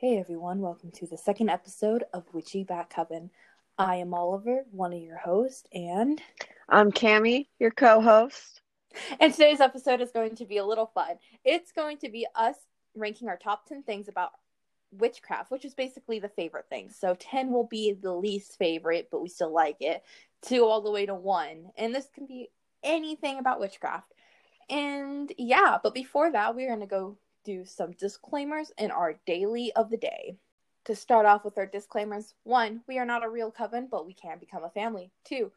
Hey everyone, welcome to the second episode of Witchy Bat Coven. I am Oliver, one of your hosts, and I'm Cami, your co-host. And today's episode is going to be a little fun. It's going to be us ranking our top 10 things about witchcraft, which is basically the favorite things. So 10 will be the least favorite, but we still like it. 2 all the way to 1. And this can be anything about witchcraft. And yeah, but before that, we're going to go do some disclaimers in our daily of the day. To start off with our disclaimers, one, we are not a real coven, but we can become a family. Two,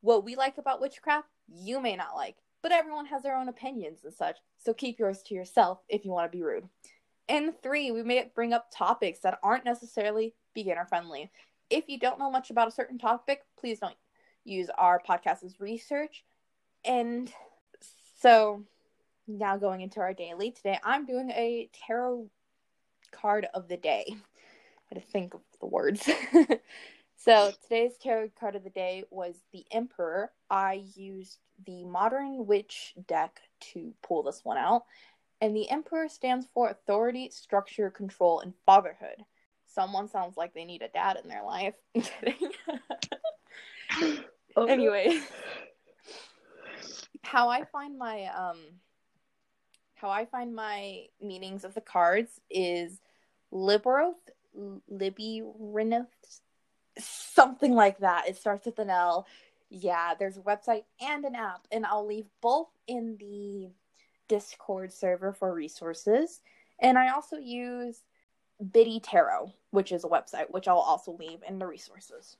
what we like about witchcraft, you may not like, but everyone has their own opinions and such, so keep yours to yourself if you want to be rude. And three, we may bring up topics that aren't necessarily beginner friendly. If you don't know much about a certain topic, please don't use our podcast as research. And so now going into our daily. Today i'm doing a tarot card of the day. I had to think of the words. So today's tarot card of the day was the emperor. I used the modern witch deck to pull this one out. And the emperor stands for authority structure control and fatherhood. Someone sounds like they need a dad in their life. Kidding. Oh, anyway. How i find my um how I find my meanings of the cards is Libroth, Libyrinoth, something like that. It starts with an L. Yeah, there's a website and an app, and I'll leave both in the Discord server for resources. And I also use Biddy Tarot, which is a website, which I'll also leave in the resources.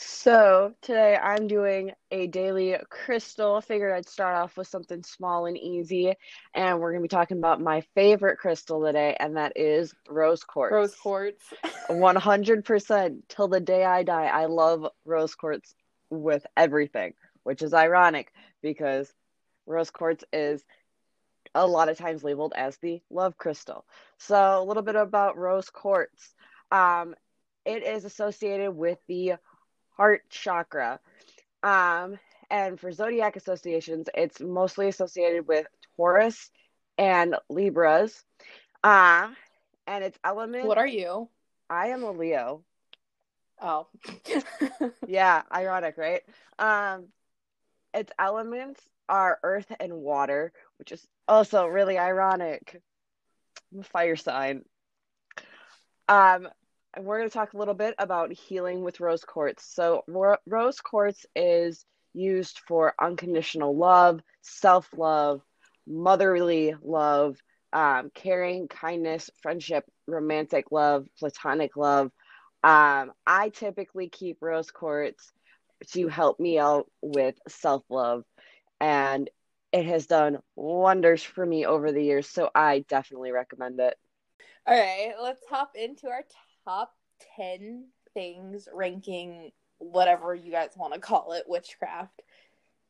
So today I'm doing a daily crystal. Figured I'd start off with something small and easy, and we're gonna be talking about my favorite crystal today, and that is rose quartz. Rose quartz. One hundred percent till the day I die. I love rose quartz with everything, which is ironic because rose quartz is a lot of times labeled as the love crystal. So a little bit about rose quartz. Um, it is associated with the heart chakra. Um, and for zodiac associations, it's mostly associated with Taurus and Libras. Uh, and its element. What are you? I am a Leo. Oh. yeah, ironic, right? Um, its elements are earth and water, which is also really ironic. I'm a fire sign. Um, we're going to talk a little bit about healing with rose quartz. So, ro- rose quartz is used for unconditional love, self love, motherly love, um, caring, kindness, friendship, romantic love, platonic love. Um, I typically keep rose quartz to help me out with self love, and it has done wonders for me over the years. So, I definitely recommend it. All right, let's hop into our top 10 things ranking whatever you guys want to call it witchcraft.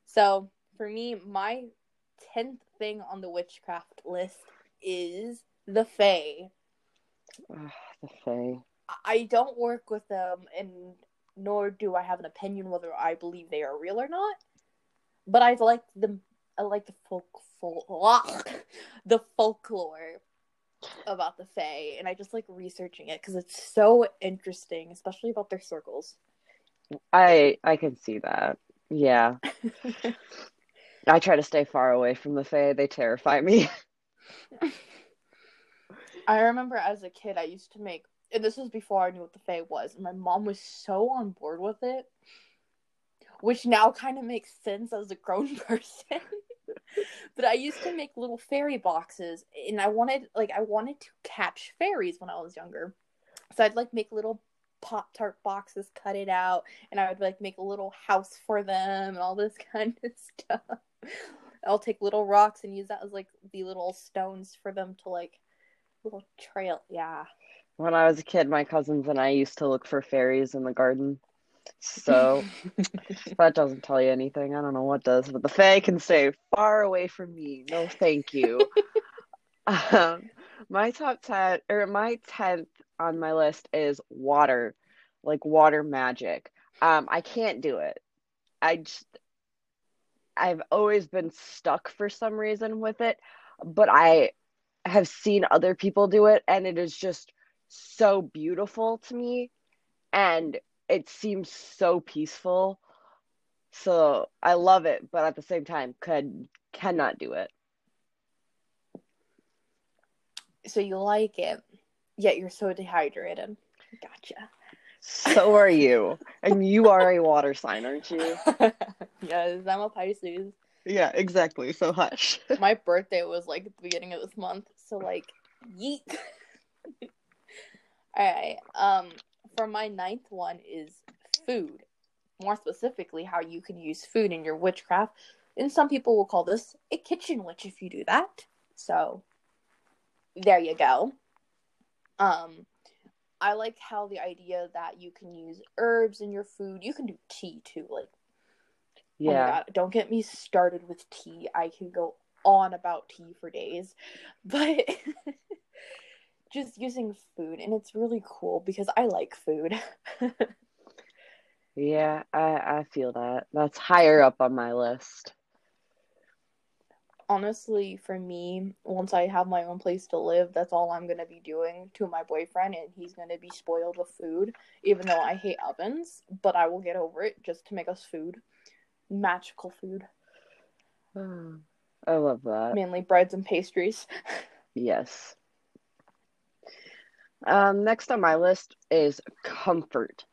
So, for me, my 10th thing on the witchcraft list is the Fae. Ugh, the Fae. I don't work with them, and nor do I have an opinion whether I believe they are real or not. But I like the I like the folk, folk the folklore about the Fae, and I just like researching it because it's so interesting, especially about their circles. I I can see that. Yeah. I try to stay far away from the Fae. They terrify me. I remember as a kid, I used to make, and this was before I knew what the Fae was, and my mom was so on board with it, which now kind of makes sense as a grown person but I used to make little fairy boxes and I wanted like I wanted to catch fairies when I was younger. So I'd like make little pop tart boxes, cut it out, and I would like make a little house for them and all this kind of stuff. I'll take little rocks and use that as like the little stones for them to like little trail. Yeah. When I was a kid, my cousins and I used to look for fairies in the garden. So that doesn't tell you anything. I don't know what does, but the Fae can stay far away from me. No, thank you. um, my top 10 or my 10th on my list is water, like water magic. Um, I can't do it. I just, I've always been stuck for some reason with it, but I have seen other people do it and it is just so beautiful to me and it seems so peaceful. So I love it, but at the same time could cannot do it. So you like it, yet you're so dehydrated. Gotcha. So are you. and you are a water sign, aren't you? yes, I'm a Pisces. Yeah, exactly. So hush. My birthday was like the beginning of this month, so like yeet. All right. Um for my ninth one is food. More specifically, how you can use food in your witchcraft. And some people will call this a kitchen witch if you do that. So there you go. Um I like how the idea that you can use herbs in your food. You can do tea too. Like, yeah. Oh God, don't get me started with tea. I can go on about tea for days, but just using food, and it's really cool because I like food. yeah, I I feel that. That's higher up on my list honestly, for me, once I have my own place to live, that's all I'm gonna be doing to my boyfriend, and he's gonna be spoiled with food. Even though I hate ovens, but I will get over it just to make us food, magical food. I love that. Mainly breads and pastries. yes. Um, next on my list is comfort.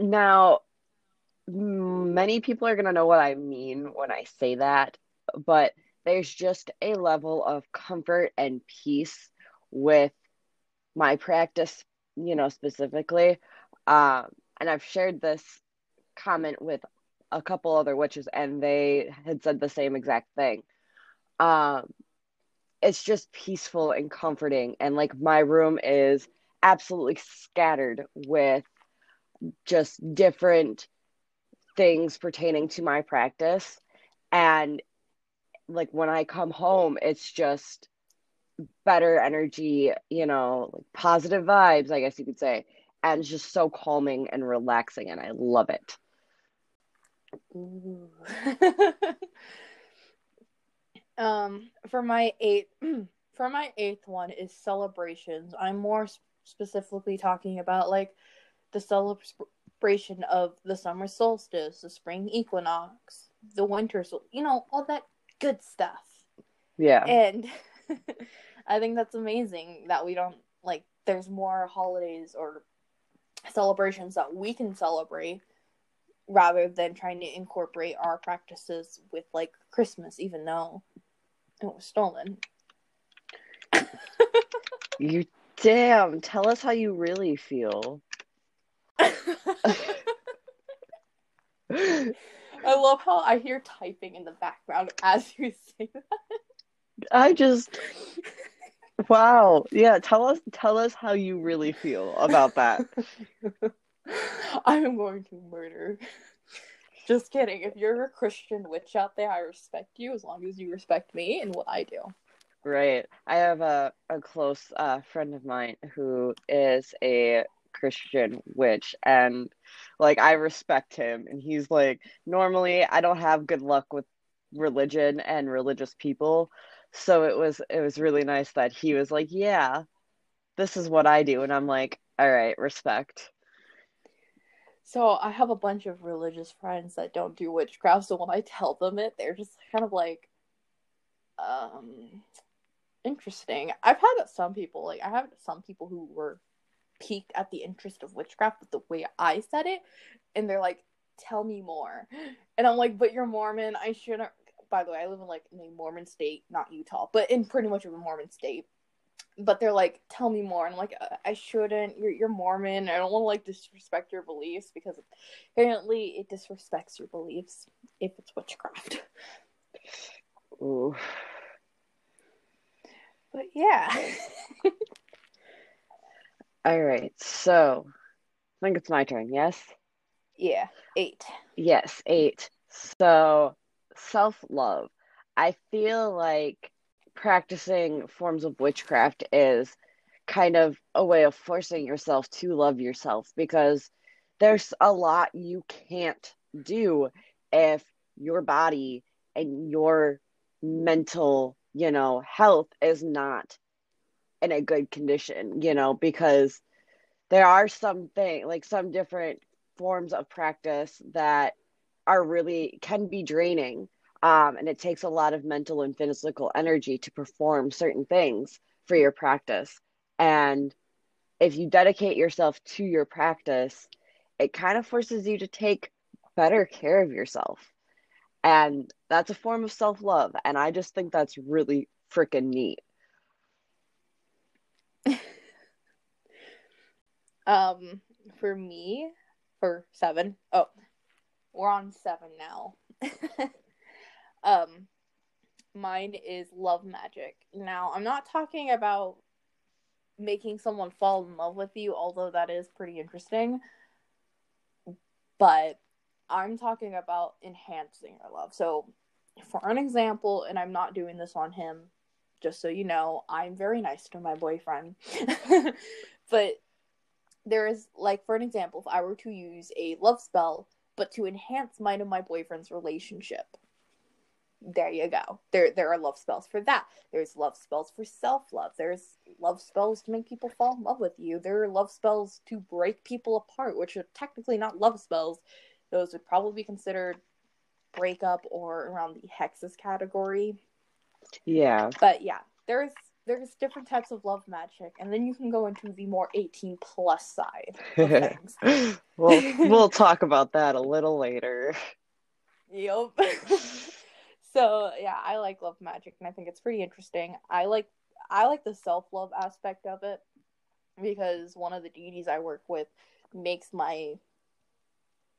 Now, many people are going to know what I mean when I say that, but there's just a level of comfort and peace with my practice, you know, specifically. Um, and I've shared this comment with a couple other witches, and they had said the same exact thing. Um, it's just peaceful and comforting, and like my room is absolutely scattered with just different things pertaining to my practice and like when I come home, it's just better energy, you know, like positive vibes, I guess you could say. And it's just so calming and relaxing, and I love it. um, for my eighth, for my eighth one is celebrations. I'm more specifically talking about like the celebration of the summer solstice, the spring equinox, the winter, so you know all that good stuff. Yeah. And I think that's amazing that we don't like there's more holidays or celebrations that we can celebrate rather than trying to incorporate our practices with like Christmas even though it was stolen. you damn, tell us how you really feel. I love how I hear typing in the background as you say that. I just Wow. Yeah, tell us tell us how you really feel about that. I am going to murder. Just kidding. If you're a Christian witch out there, I respect you as long as you respect me and what I do. Right. I have a, a close uh, friend of mine who is a Christian witch and like I respect him and he's like normally I don't have good luck with religion and religious people so it was it was really nice that he was like yeah this is what I do and I'm like all right respect so I have a bunch of religious friends that don't do witchcraft so when I tell them it they're just kind of like um interesting I've had some people like I have some people who were piqued at the interest of witchcraft but the way I said it. And they're like, tell me more. And I'm like, but you're Mormon. I shouldn't. By the way, I live in like in a Mormon state, not Utah, but in pretty much of a Mormon state. But they're like, tell me more. And I'm like, uh, I shouldn't. You're, you're Mormon. I don't want to like disrespect your beliefs because apparently it disrespects your beliefs if it's witchcraft. Ooh. But yeah. All right. So I think it's my turn. Yes. Yeah. Eight. Yes. Eight. So self love. I feel like practicing forms of witchcraft is kind of a way of forcing yourself to love yourself because there's a lot you can't do if your body and your mental you know, health is not in a good condition, you know, because there are some things like some different forms of practice that are really can be draining. Um, and it takes a lot of mental and physical energy to perform certain things for your practice. And if you dedicate yourself to your practice, it kind of forces you to take better care of yourself. And that's a form of self love. And I just think that's really freaking neat. um, for me, for seven, oh, we're on seven now. um, mine is love magic. Now, I'm not talking about making someone fall in love with you, although that is pretty interesting. But I'm talking about enhancing your love. So, for an example, and I'm not doing this on him, just so you know, I'm very nice to my boyfriend. but there is, like, for an example, if I were to use a love spell, but to enhance mine and my boyfriend's relationship, there you go. There there are love spells for that. There's love spells for self-love. There's love spells to make people fall in love with you. There are love spells to break people apart, which are technically not love spells. Those would probably be considered breakup or around the hexes category. Yeah. But yeah, there's there's different types of love magic, and then you can go into the more 18 plus side of things. we'll we'll talk about that a little later. Yep. so yeah, I like love magic, and I think it's pretty interesting. I like I like the self love aspect of it because one of the deities I work with makes my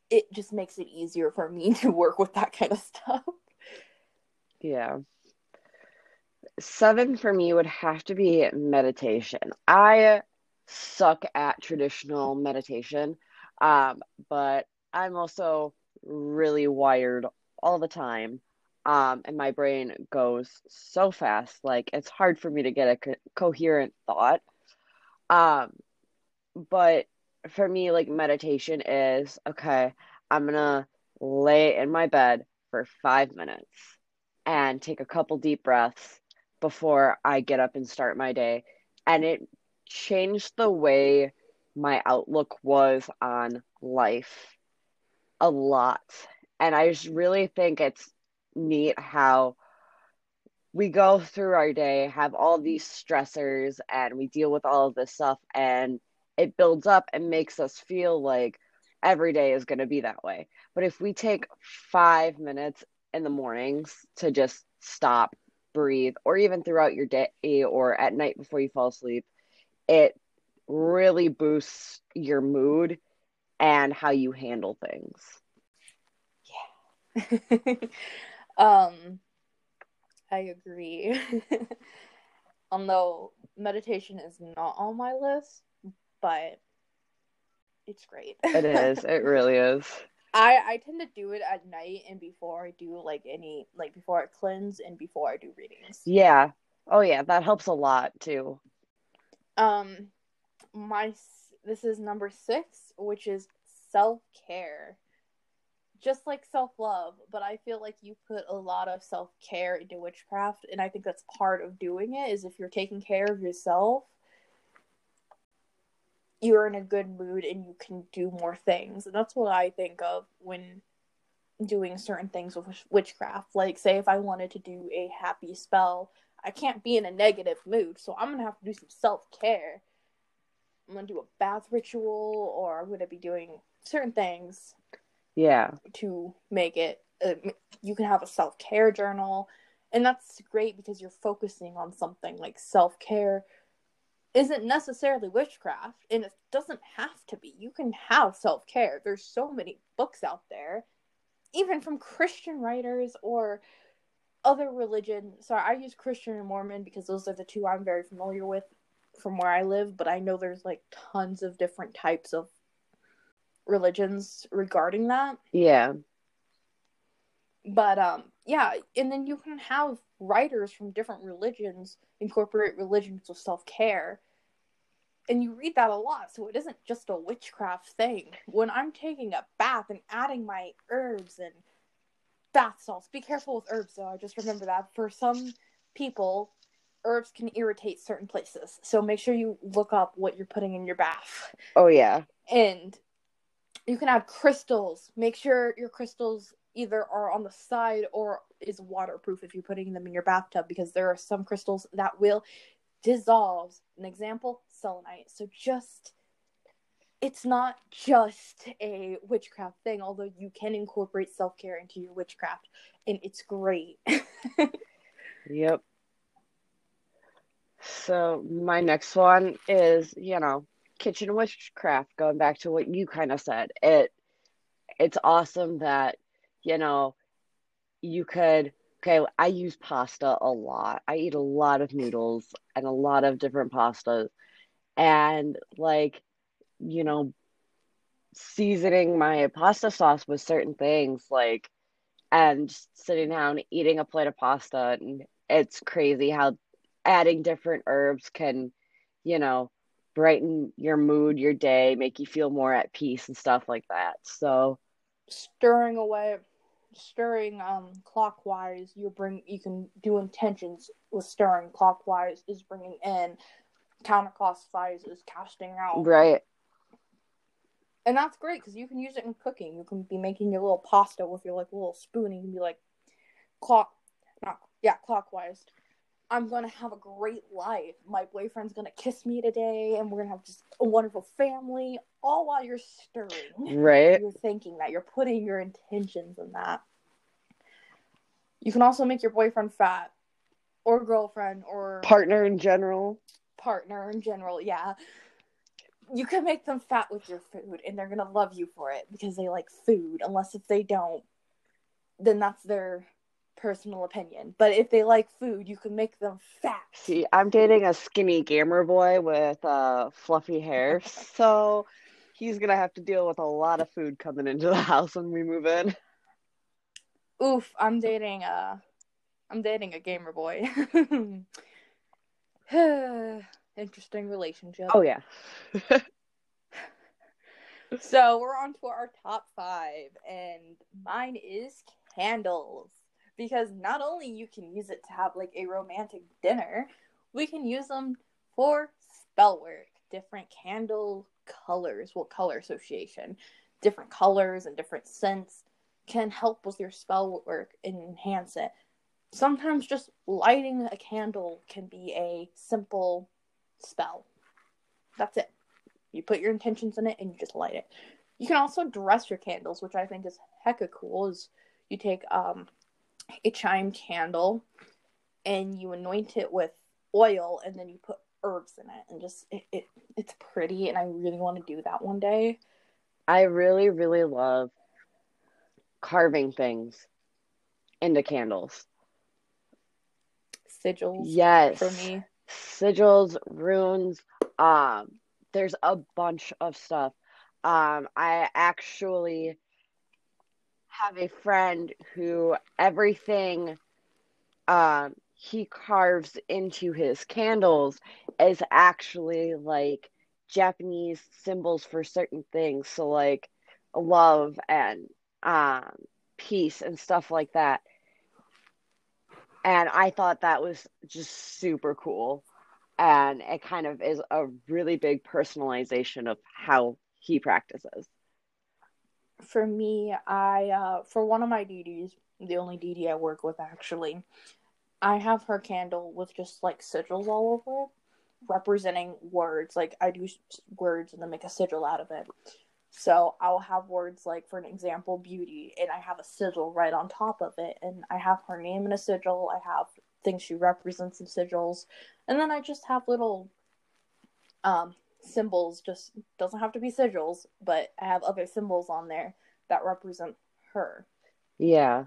it just makes it easier for me to work with that kind of stuff. Yeah. Seven for me would have to be meditation. I suck at traditional meditation, um, but I'm also really wired all the time. Um, and my brain goes so fast, like it's hard for me to get a co- coherent thought. Um, but for me, like meditation is okay, I'm gonna lay in my bed for five minutes and take a couple deep breaths before I get up and start my day. And it changed the way my outlook was on life a lot. And I just really think it's neat how we go through our day, have all these stressors, and we deal with all of this stuff, and it builds up and makes us feel like every day is going to be that way. But if we take five minutes in the mornings to just stop, breathe, or even throughout your day or at night before you fall asleep, it really boosts your mood and how you handle things. Yeah. um I agree. Although meditation is not on my list, but it's great. it is. It really is. I I tend to do it at night and before I do like any like before I cleanse and before I do readings. Yeah. Oh yeah, that helps a lot too. Um my this is number 6, which is self-care. Just like self-love, but I feel like you put a lot of self-care into witchcraft and I think that's part of doing it is if you're taking care of yourself, you're in a good mood and you can do more things. And that's what I think of when doing certain things with witchcraft. Like, say, if I wanted to do a happy spell, I can't be in a negative mood, so I'm gonna have to do some self care. I'm gonna do a bath ritual, or I'm gonna be doing certain things. Yeah. To make it, uh, you can have a self care journal, and that's great because you're focusing on something like self care isn't necessarily witchcraft and it doesn't have to be. You can have self-care. There's so many books out there even from christian writers or other religion. Sorry i use christian and mormon because those are the two i'm very familiar with from where i live but i know there's like tons of different types of religions regarding that yeah but um yeah and then you can have writers from different religions incorporate religions with self-care and you read that a lot so it isn't just a witchcraft thing when i'm taking a bath and adding my herbs and bath salts be careful with herbs though i just remember that for some people, herbs can irritate certain places. So make sure you look up what you're putting in your bath. Oh yeah. And you can add crystals. Make sure your crystals either are on the side or is waterproof if you're putting them in your bathtub because there are some crystals that will dissolve. An example, selenite. So just it's not just a witchcraft thing, although you can incorporate self care into your witchcraft, and it's great. yep. So, my next one is, you know, kitchen witchcraft, going back to what you kind of said. It it's awesome that, you know, you could okay, I use pasta a lot. I eat a lot of noodles and a lot of different pastas. And like you know, seasoning my pasta sauce with certain things, like, and sitting down eating a plate of pasta. And it's crazy how adding different herbs can, you know, brighten your mood, your day, make you feel more at peace and stuff like that. So, stirring away stirring um clockwise you bring you can do intentions with stirring clockwise is bringing in counterclockwise is casting out right and that's great because you can use it in cooking. You can be making your little pasta with your like little spoon, and you can be like, clock, not yeah, clockwise. I'm gonna have a great life. My boyfriend's gonna kiss me today, and we're gonna have just a wonderful family. All while you're stirring, right? You're thinking that you're putting your intentions in that. You can also make your boyfriend fat, or girlfriend, or partner in general. Partner in general, yeah you can make them fat with your food and they're gonna love you for it because they like food unless if they don't then that's their personal opinion but if they like food you can make them fat see i'm dating a skinny gamer boy with uh fluffy hair so he's gonna have to deal with a lot of food coming into the house when we move in oof i'm dating a i'm dating a gamer boy interesting relationship. Oh yeah. so we're on to our top five, and mine is candles because not only you can use it to have like a romantic dinner, we can use them for spell work. Different candle colors, well, color association, different colors and different scents can help with your spell work and enhance it. Sometimes just lighting a candle can be a simple spell. That's it. You put your intentions in it and you just light it. You can also dress your candles, which I think is hecka cool. Is you take um a chime candle and you anoint it with oil and then you put herbs in it and just it, it it's pretty and I really want to do that one day. I really really love carving things into candles. Sigils. Yes. For me sigils, runes. Um, there's a bunch of stuff. Um, I actually have a friend who everything um, he carves into his candles is actually like Japanese symbols for certain things. So like love and um, peace and stuff like that and I thought that was just super cool. And it kind of is a really big personalization of how he practices. For me, I uh, for one of my DDs, the only DD I work with actually, I have her candle with just like sigils all over it, representing words. Like I do words and then make a sigil out of it. So I'll have words like, for an example, beauty, and I have a sigil right on top of it, and I have her name in a sigil. I have things she represents in sigils, and then I just have little um, symbols. Just doesn't have to be sigils, but I have other symbols on there that represent her. Yeah.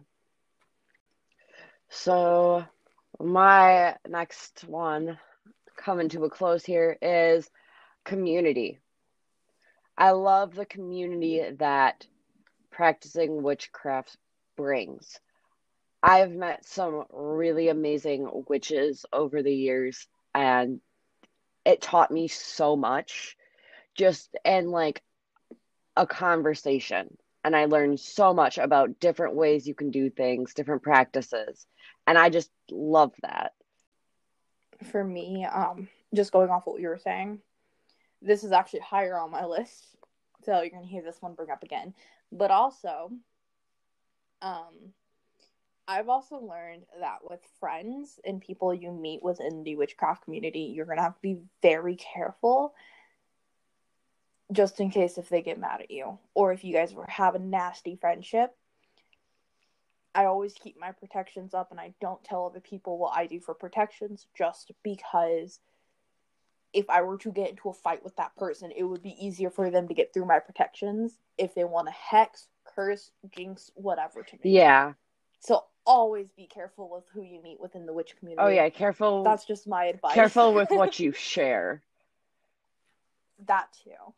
So my next one coming to a close here is community. I love the community that practicing witchcraft brings. I've met some really amazing witches over the years, and it taught me so much just and like a conversation. And I learned so much about different ways you can do things, different practices. And I just love that. for me, um, just going off what you were saying, this is actually higher on my list. So you're gonna hear this one bring up again. But also, um, I've also learned that with friends and people you meet within the witchcraft community, you're gonna have to be very careful just in case if they get mad at you or if you guys were have a nasty friendship. I always keep my protections up and I don't tell other people what I do for protections just because if I were to get into a fight with that person, it would be easier for them to get through my protections if they want to hex, curse, jinx, whatever to me. Yeah. So always be careful with who you meet within the witch community. Oh yeah, careful. That's just my advice. careful with what you share. that too.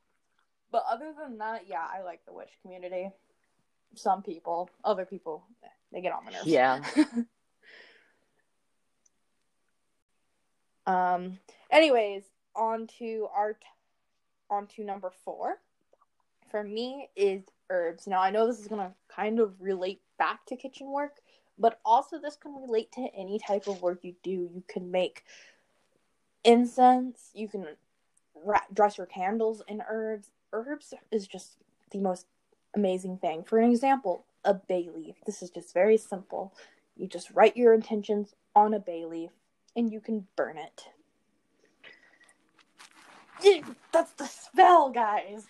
But other than that, yeah, I like the witch community. Some people, other people, they get on my nerves. Yeah. um. Anyways, on to our t- on to number four. For me is herbs. Now I know this is gonna kind of relate back to kitchen work, but also this can relate to any type of work you do. You can make incense. You can ra- dress your candles in herbs. Herbs is just the most amazing thing. For an example, a bay leaf. This is just very simple. You just write your intentions on a bay leaf and you can burn it. That's the spell, guys.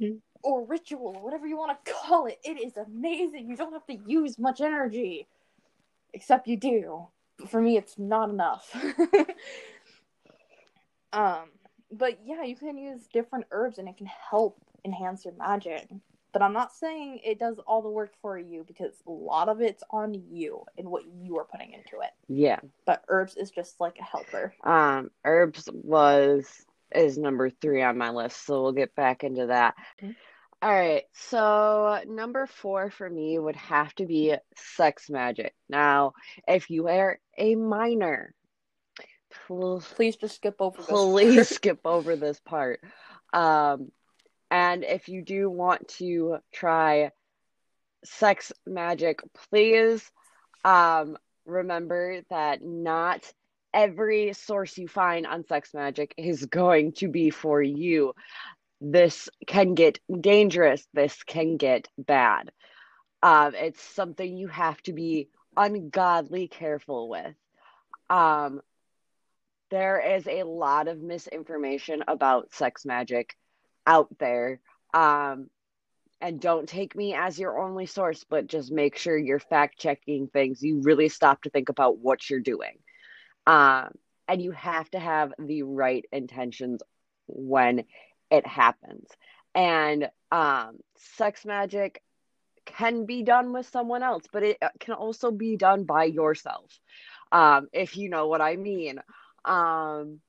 Mhm. Or ritual, whatever you want to call it. It is amazing. You don't have to use much energy. Except you do. But for me, it's not enough. um, but yeah, you can use different herbs and it can help enhance your magic. But I'm not saying it does all the work for you because a lot of it's on you and what you are putting into it. Yeah. But herbs is just like a helper. Um, herbs was is number three on my list, so we'll get back into that. All right, so number four for me would have to be sex magic. Now, if you are a minor, pl- Please just skip over this. please skip over this part. Um, and if you do want to try sex magic, please um, remember that not every source you find on sex magic is going to be for you. This can get dangerous. This can get bad. Um, it's something you have to be ungodly careful with. Um, there is a lot of misinformation about sex magic out there. Um, and don't take me as your only source, but just make sure you're fact checking things. You really stop to think about what you're doing. Um, and you have to have the right intentions when it happens. And um, sex magic can be done with someone else, but it uh, can also be done by yourself, um, if you know what I mean. Um,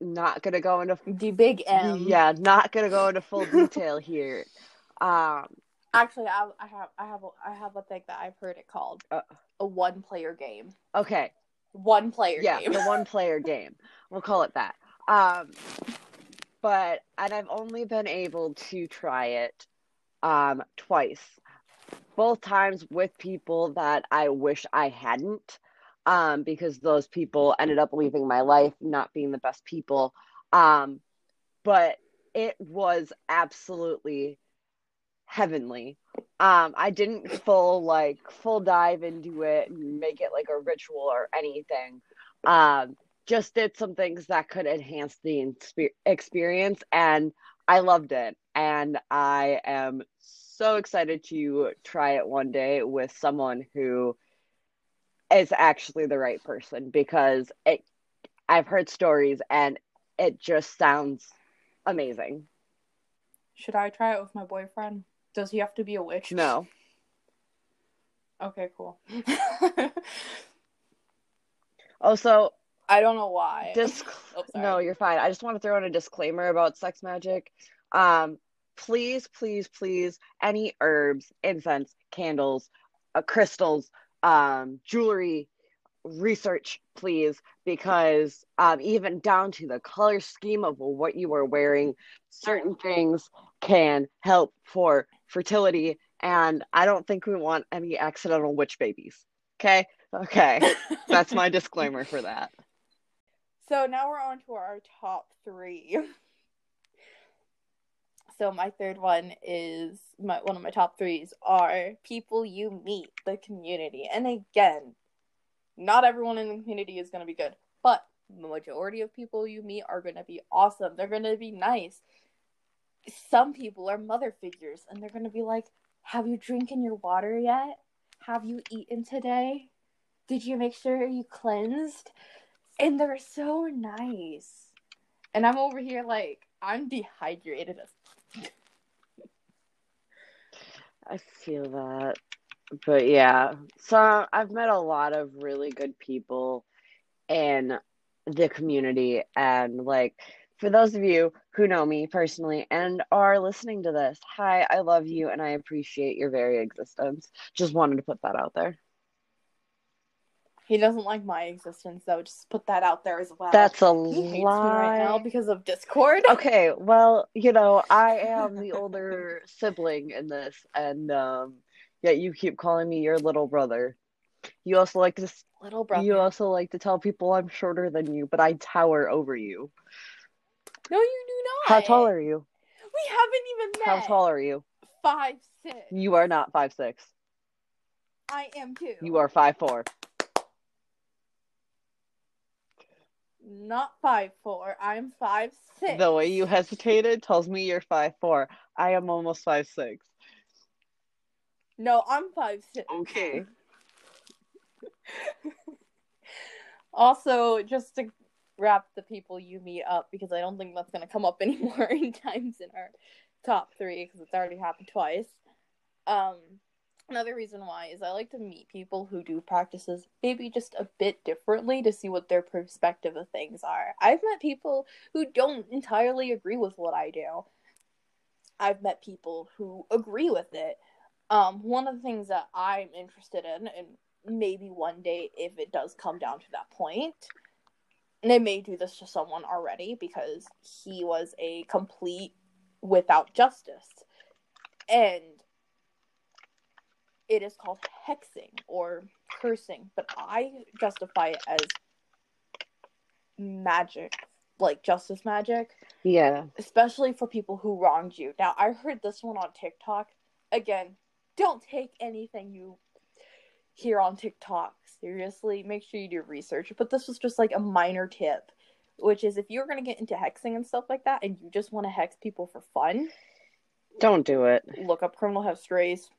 not gonna go into The big M. yeah, not gonna go into full detail here. Um, Actually, I, I have I have a, I have a thing that I've heard it called Uh. a one player game. okay, One player yeah, game. the one player game. We'll call it that. Um, but and I've only been able to try it um twice. Both times with people that I wish I hadn't um because those people ended up leaving my life, not being the best people. Um but it was absolutely heavenly. Um I didn't full like full dive into it and make it like a ritual or anything. Um just did some things that could enhance the experience and I loved it and I am so excited to try it one day with someone who is actually the right person because it I've heard stories and it just sounds amazing. Should I try it with my boyfriend? Does he have to be a witch? No. Okay, cool. Also, I don't know why. disc Oh, no, you're fine. I just want to throw in a disclaimer about sex magic. Um, please, please, please, any herbs, incense, candles, uh, crystals, um, jewelry, research, please, because um, even down to the color scheme of what you are wearing, certain things can help for fertility. And I don't think we want any accidental witch babies. Okay. Okay. That's my disclaimer for that. So now we're on to our top three. So my third one is my one of my top threes are people you meet, the community. And again, not everyone in the community is gonna be good, but the majority of people you meet are gonna be awesome. They're gonna be nice. Some people are mother figures and they're gonna be like, Have you drinking your water yet? Have you eaten today? Did you make sure you cleansed? And they're so nice. And I'm over here like I'm dehydrated I feel that. But yeah, so I've met a lot of really good people in the community. And like, for those of you who know me personally and are listening to this, hi, I love you and I appreciate your very existence. Just wanted to put that out there. He doesn't like my existence, though. Just put that out there as well. That's a he hates me right now because of Discord. Okay, well, you know, I am the older sibling in this, and um, yet you keep calling me your little brother. You also like to Little brother. you also like to tell people I'm shorter than you, but I tower over you. No, you do not. How tall are you? We haven't even met. How tall are you? Five six. You are not five six. I am too. You are five four. Not five four. I'm five six. The way you hesitated tells me you're five four. I am almost five six. No, I'm five six. Okay. Also, just to wrap the people you meet up, because I don't think that's going to come up anymore in times in our top three, because it's already happened twice. Um, another reason why is I like to meet people who do practices maybe just a bit differently to see what their perspective of things are. I've met people who don't entirely agree with what I do. I've met people who agree with it. Um, one of the things that I'm interested in, and maybe one day if it does come down to that point, and I may do this to someone already because he was a complete without justice. And it is called hexing or cursing, but I justify it as magic, like justice magic Yeah. especially for people who wronged you. Now, I heard this one on TikTok. Again, don't take anything you hear on TikTok seriously. Make sure you do research. But this was just like a minor tip, which is if you're going to get into hexing and stuff like that and you just want to hex people for fun, Don't do it. look up criminal histories.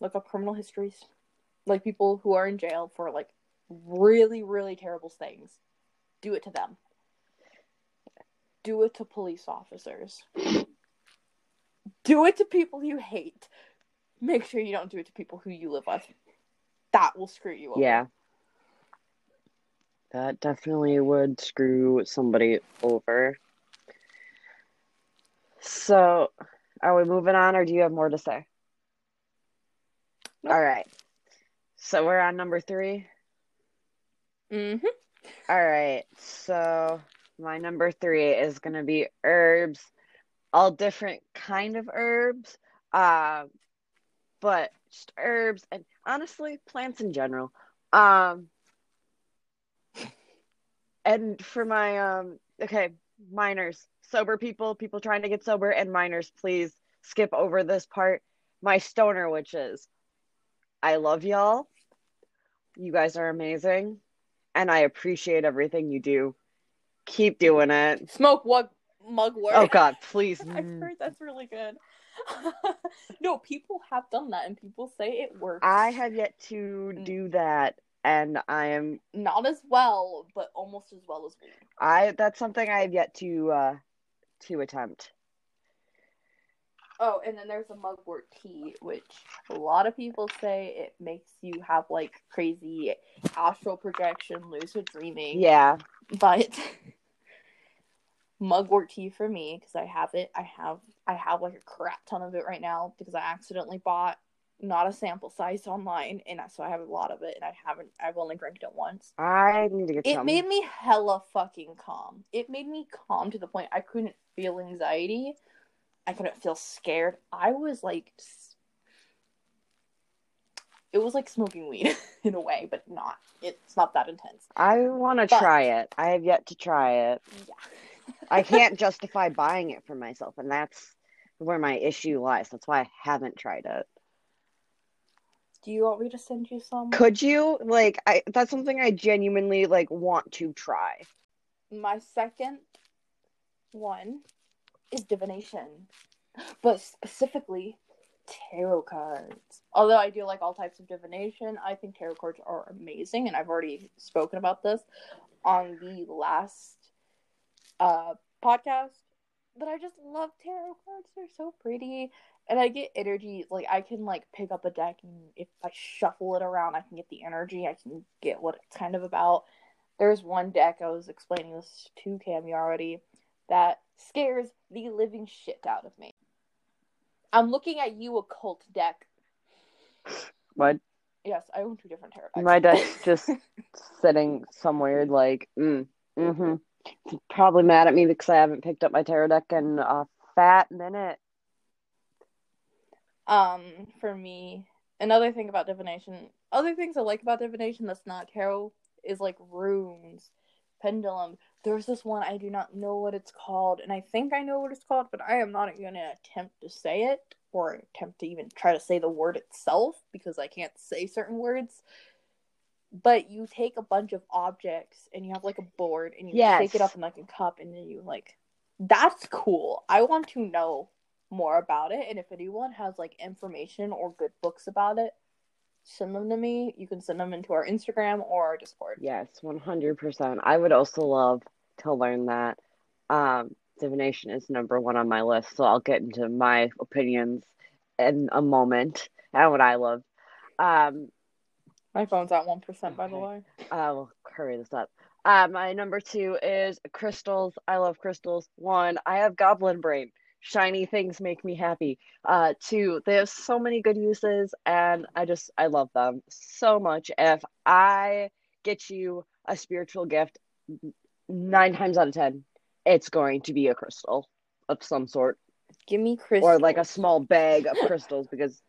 Look up criminal histories. Like people who are in jail for like really, really terrible things. Do it to them. Do it to police officers. Do it to people you hate. Make sure you don't do it to people who you live with. That will screw you over. Yeah. That definitely would screw somebody over. So, are we moving on or do you have more to say? All right. So, we're on number three. Mm-hmm. All right. So, my number three is going to be herbs, all different kind of herbs, uh, but just herbs and honestly, plants in general. Um, and for my um, okay, minors, sober people, people trying to get sober, and minors, please skip over this part. My stoner witches, I love y'all. You guys are amazing, and I appreciate everything you do. Keep doing it. Smoke what mugwort. Oh God, please. I've heard that's really good. no, people have done that and people say it works. I have yet to Mm. do that, and I am not as well, but almost as well as me. I. That's something I have yet to uh to attempt. Oh, and then there's a mugwort tea, which a lot of people say it makes you have like crazy astral projection, lucid dreaming. Yeah, But mugwort tea for me because I have it. I have I have like a crap ton of it right now because I accidentally bought not a sample size online, and so I have a lot of it, and I haven't. I've only drank it once. I need to get It some. made me hella fucking calm. It made me calm to the point I couldn't feel anxiety. I couldn't feel scared. I was like, it was like smoking weed in a way, but not. It's not that intense. I want to try it. I have yet to try it. Yeah. I can't justify buying it for myself, and that's where my issue lies. That's why I haven't tried it. Do you want me to send you some? Could you like I that's something I genuinely like want to try. My second one is divination, but specifically tarot cards. Although I do like all types of divination, I think tarot cards are amazing, and I've already spoken about this on the last uh, podcast. But I just love tarot cards; they're so pretty, and I get energy. Like I can like pick up a deck, and if I shuffle it around, I can get the energy. I can get what it's kind of about there's one deck I was explaining this to Cammy already that scares the living shit out of me. I'm looking at you, occult deck. What Yes, I own two different tarot decks. my desk just sitting somewhere like mm, mm-hmm. Probably mad at me because I haven't picked up my tarot deck in a fat minute. um, for me, another thing about divination, other things I like about divination that's not tarot is like runes, pendulum. There's this one I do not know what it's called, and I think I know what it's called, but I am not gonna attempt to say it or attempt to even try to say the word itself because I can't say certain words. But you take a bunch of objects and you have like a board and you Yes. take it up in like a cup and then you like that's cool. I want to know more about it and if anyone has like information or good books about it, send them to me. You can send them into our Instagram or our Discord. Yes, 100%. I would also love to learn that. Um, divination is number one on my list, so I'll get into my opinions in a moment and what I love. Um, My phone's at one percent by the way. I will hurry this up. Uh, my number two is crystals. I love crystals. One, I have goblin brain. Shiny things make me happy. Uh, two, they have so many good uses, and I just I love them so much. If I get you a spiritual gift, nine times out of ten, it's going to be a crystal of some sort, Give me Chris or like a small bag of crystals, because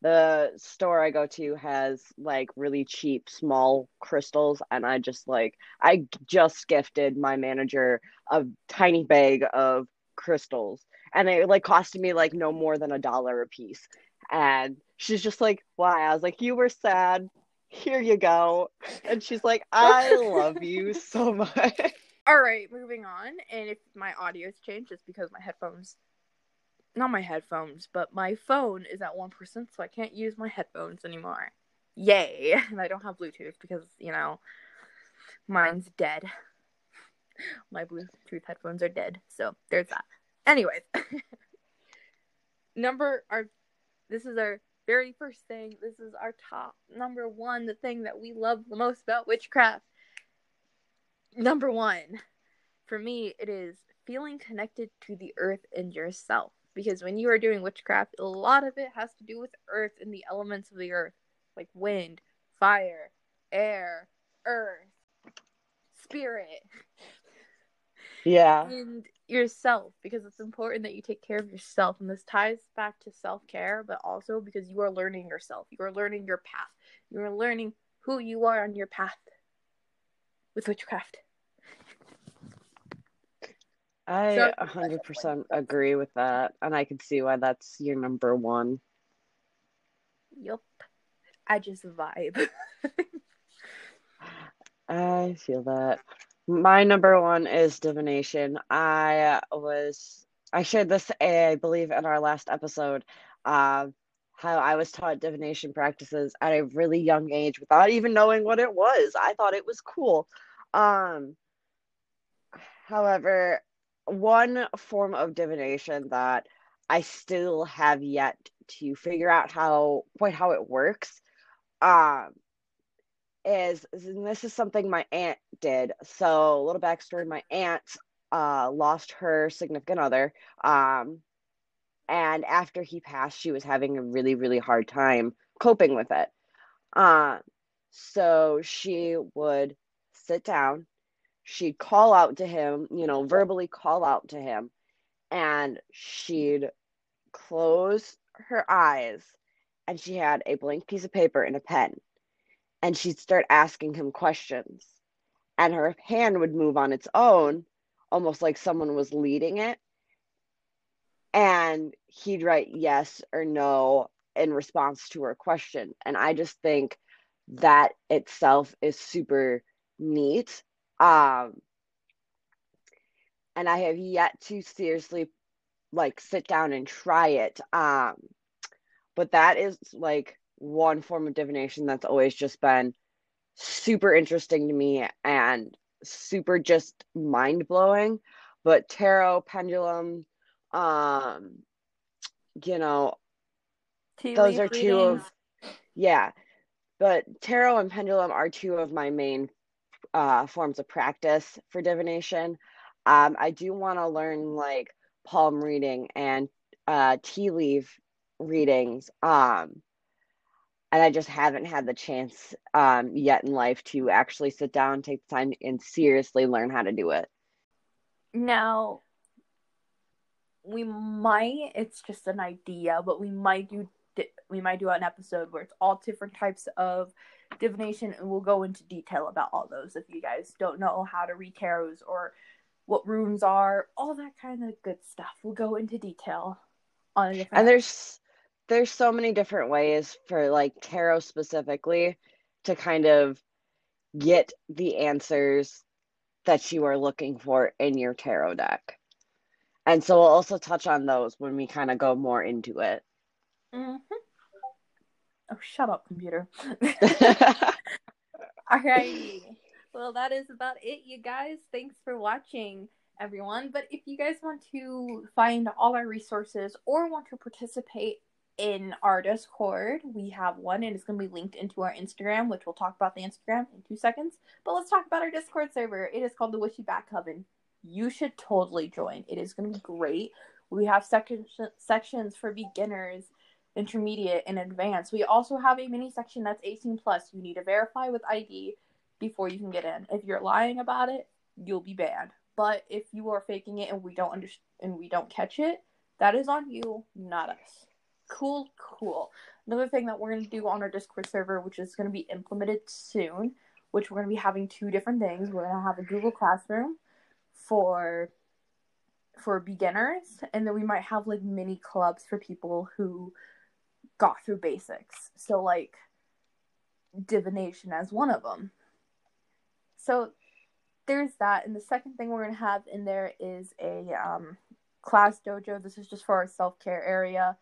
the store I go to has like really cheap small crystals, and I just like I just gifted my manager a tiny bag of crystals, and it like costed me like no more than a dollar a piece. And she's just like, "Why?" I was like, "You were sad. Here you go." And she's like, "I love you so much." All right, moving on. And if my audio's changed, it's because my headphones, not my headphones, but my phone is at 1%, so I can't use my headphones anymore. Yay. And I don't have Bluetooth because, you know, mine's dead. My Bluetooth headphones are dead. So there's that. Anyways, number our this is our very first thing. This is our top number one, the thing that we love the most about witchcraft. Number one, for me, it is feeling connected to the earth and yourself. Because when you are doing witchcraft, a lot of it has to do with earth and the elements of the earth, like wind, fire, air, earth, spirit, Yeah. and yourself. Because it's important that you take care of yourself. And this ties back to self care, but also because you are learning yourself. You are learning your path. You are learning who you are on your path with witchcraft. I So- 100% agree with that, and I can see why that's your number one. Yup. I just vibe. I feel that. My number one is divination. I was I shared this I believe in our last episode, uh, how I was taught divination practices at a really young age without even knowing what it was. I thought it was cool. Um, however, one form of divination that I still have yet to figure out how quite how it works, um, is this is something my aunt did. So, a little backstory: my aunt uh, lost her significant other, um, and after he passed, she was having a really, really hard time coping with it. Uh, so she would sit down, she'd call out to him, you know, verbally call out to him, and she'd close her eyes and she had a blank piece of paper and a pen. And she'd start asking him questions. And her hand would move on its own, almost like someone was leading it. And he'd write yes or no in response to her question. And I just think that itself is super neat. Um, and I have yet to seriously like sit down and try it. Um, but that is like one form of divination that's always just been super interesting to me and super just mind blowing. But tarot, pendulum, um, you know, Tea those are two of yeah. But tarot and pendulum are two of my main uh, forms of practice for divination. Um, I do want to learn like palm reading and uh, tea leaf readings. Um, and I just haven't had the chance um, yet in life to actually sit down, take the time, and seriously learn how to do it. Now, we might, it's just an idea, but we might do we might do an episode where it's all different types of divination and we'll go into detail about all those if you guys don't know how to read tarots or what runes are, all that kind of good stuff. We'll go into detail on different. And there's there's so many different ways for like tarot specifically to kind of get the answers that you are looking for in your tarot deck. And so we'll also touch on those when we kind of go more into it. Mm-hmm. Oh, shut up, computer. All right. Well, that is about it, you guys. Thanks for watching, everyone. But if you guys want to find all our resources or want to participate in our Discord, we have one and it's going to be linked into our Instagram, which we'll talk about the Instagram in two seconds. But let's talk about our Discord server. It is called the Witchy Bat Coven. You should totally join. It is going to be great. We have sections sections for beginners, intermediate, and advanced. We also have a mini section that's 18 plus. You need to verify with ID before you can get in. If you're lying about it, you'll be banned. But if you are faking it and we don't understand and we don't catch it, that is on you, not us. Cool, cool. Another thing that we're going to do on our Discord server, which is going to be implemented soon, which we're going to be having two different things. We're going to have a Google Classroom for for beginners, and then we might have like mini clubs for people who got through basics. So like divination as one of them. So there's that, and the second thing we're gonna have in there is a um, ClassDojo. This is just for our self care area,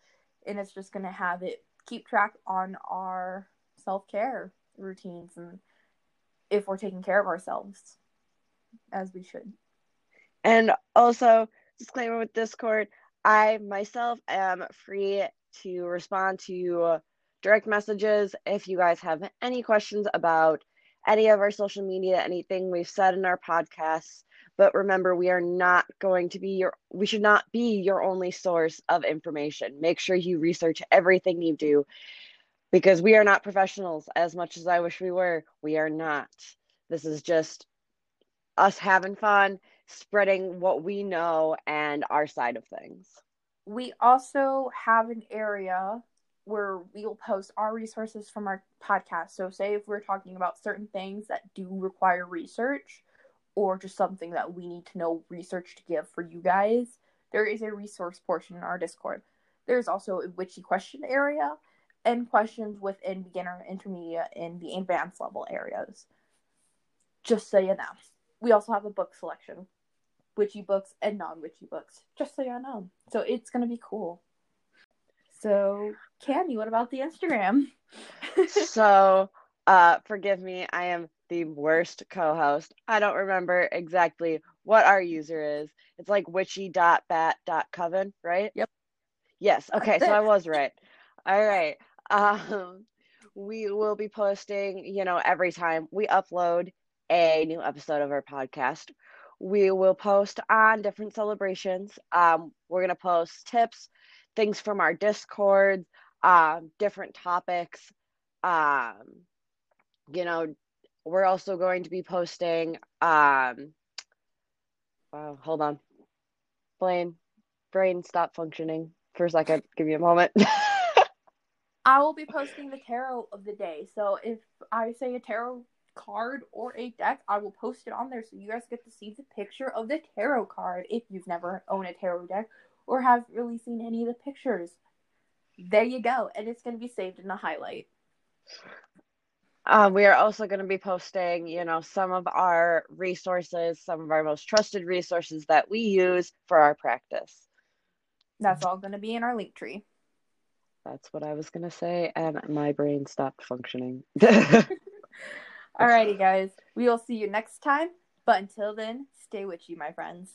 and it's just gonna have it keep track on our self care routines and if we're taking care of ourselves as we should. And also, disclaimer with Discord, I myself am free to respond to direct messages if you guys have any questions about any of our social media, anything we've said in our podcasts. But remember, we are not going to be your, we should not be your only source of information. Make sure you research everything you do because we are not professionals as much as I wish we were. We are not. This is just us having fun, spreading what we know and our side of things. We also have an area where we'll post our resources from our podcast. So, say if we're talking about certain things that do require research or just something that we need to know research to give for you guys, there is a resource portion in our Discord. There's also a witchy question area and questions within beginner, intermediate, and the advanced level areas. Just so you know. We also have a book selection witchy books and non witchy books, just so you know. So, it's going to be cool. So, Candy, what about the Instagram? so, uh, forgive me, I am the worst co-host. I don't remember exactly what our user is. It's like witchy.bat.coven, right? Yep. Yes. Okay, so I was right. All right. Um, we will be posting, you know, every time we upload a new episode of our podcast. We will post on different celebrations. Um, we're gonna post tips, things from our Discord, um, different topics. Um, you know, we're also going to be posting. Um, wow, hold on, Blaine, brain stop functioning for a second. Give me a moment. I will be posting the tarot of the day. So if I say a tarot card or a deck, I will post it on there so you guys get to see the picture of the tarot card if you've never owned a tarot deck or have really seen any of the pictures. There you go. And it's going to be saved in a highlight. Um, we are also going to be posting, you know, some of our resources, some of our most trusted resources that we use for our practice. That's all going to be in our Linktree. That's what I was going to say, and my brain stopped functioning. Alrighty, guys. We will see you next time. But until then, stay witchy, my friends.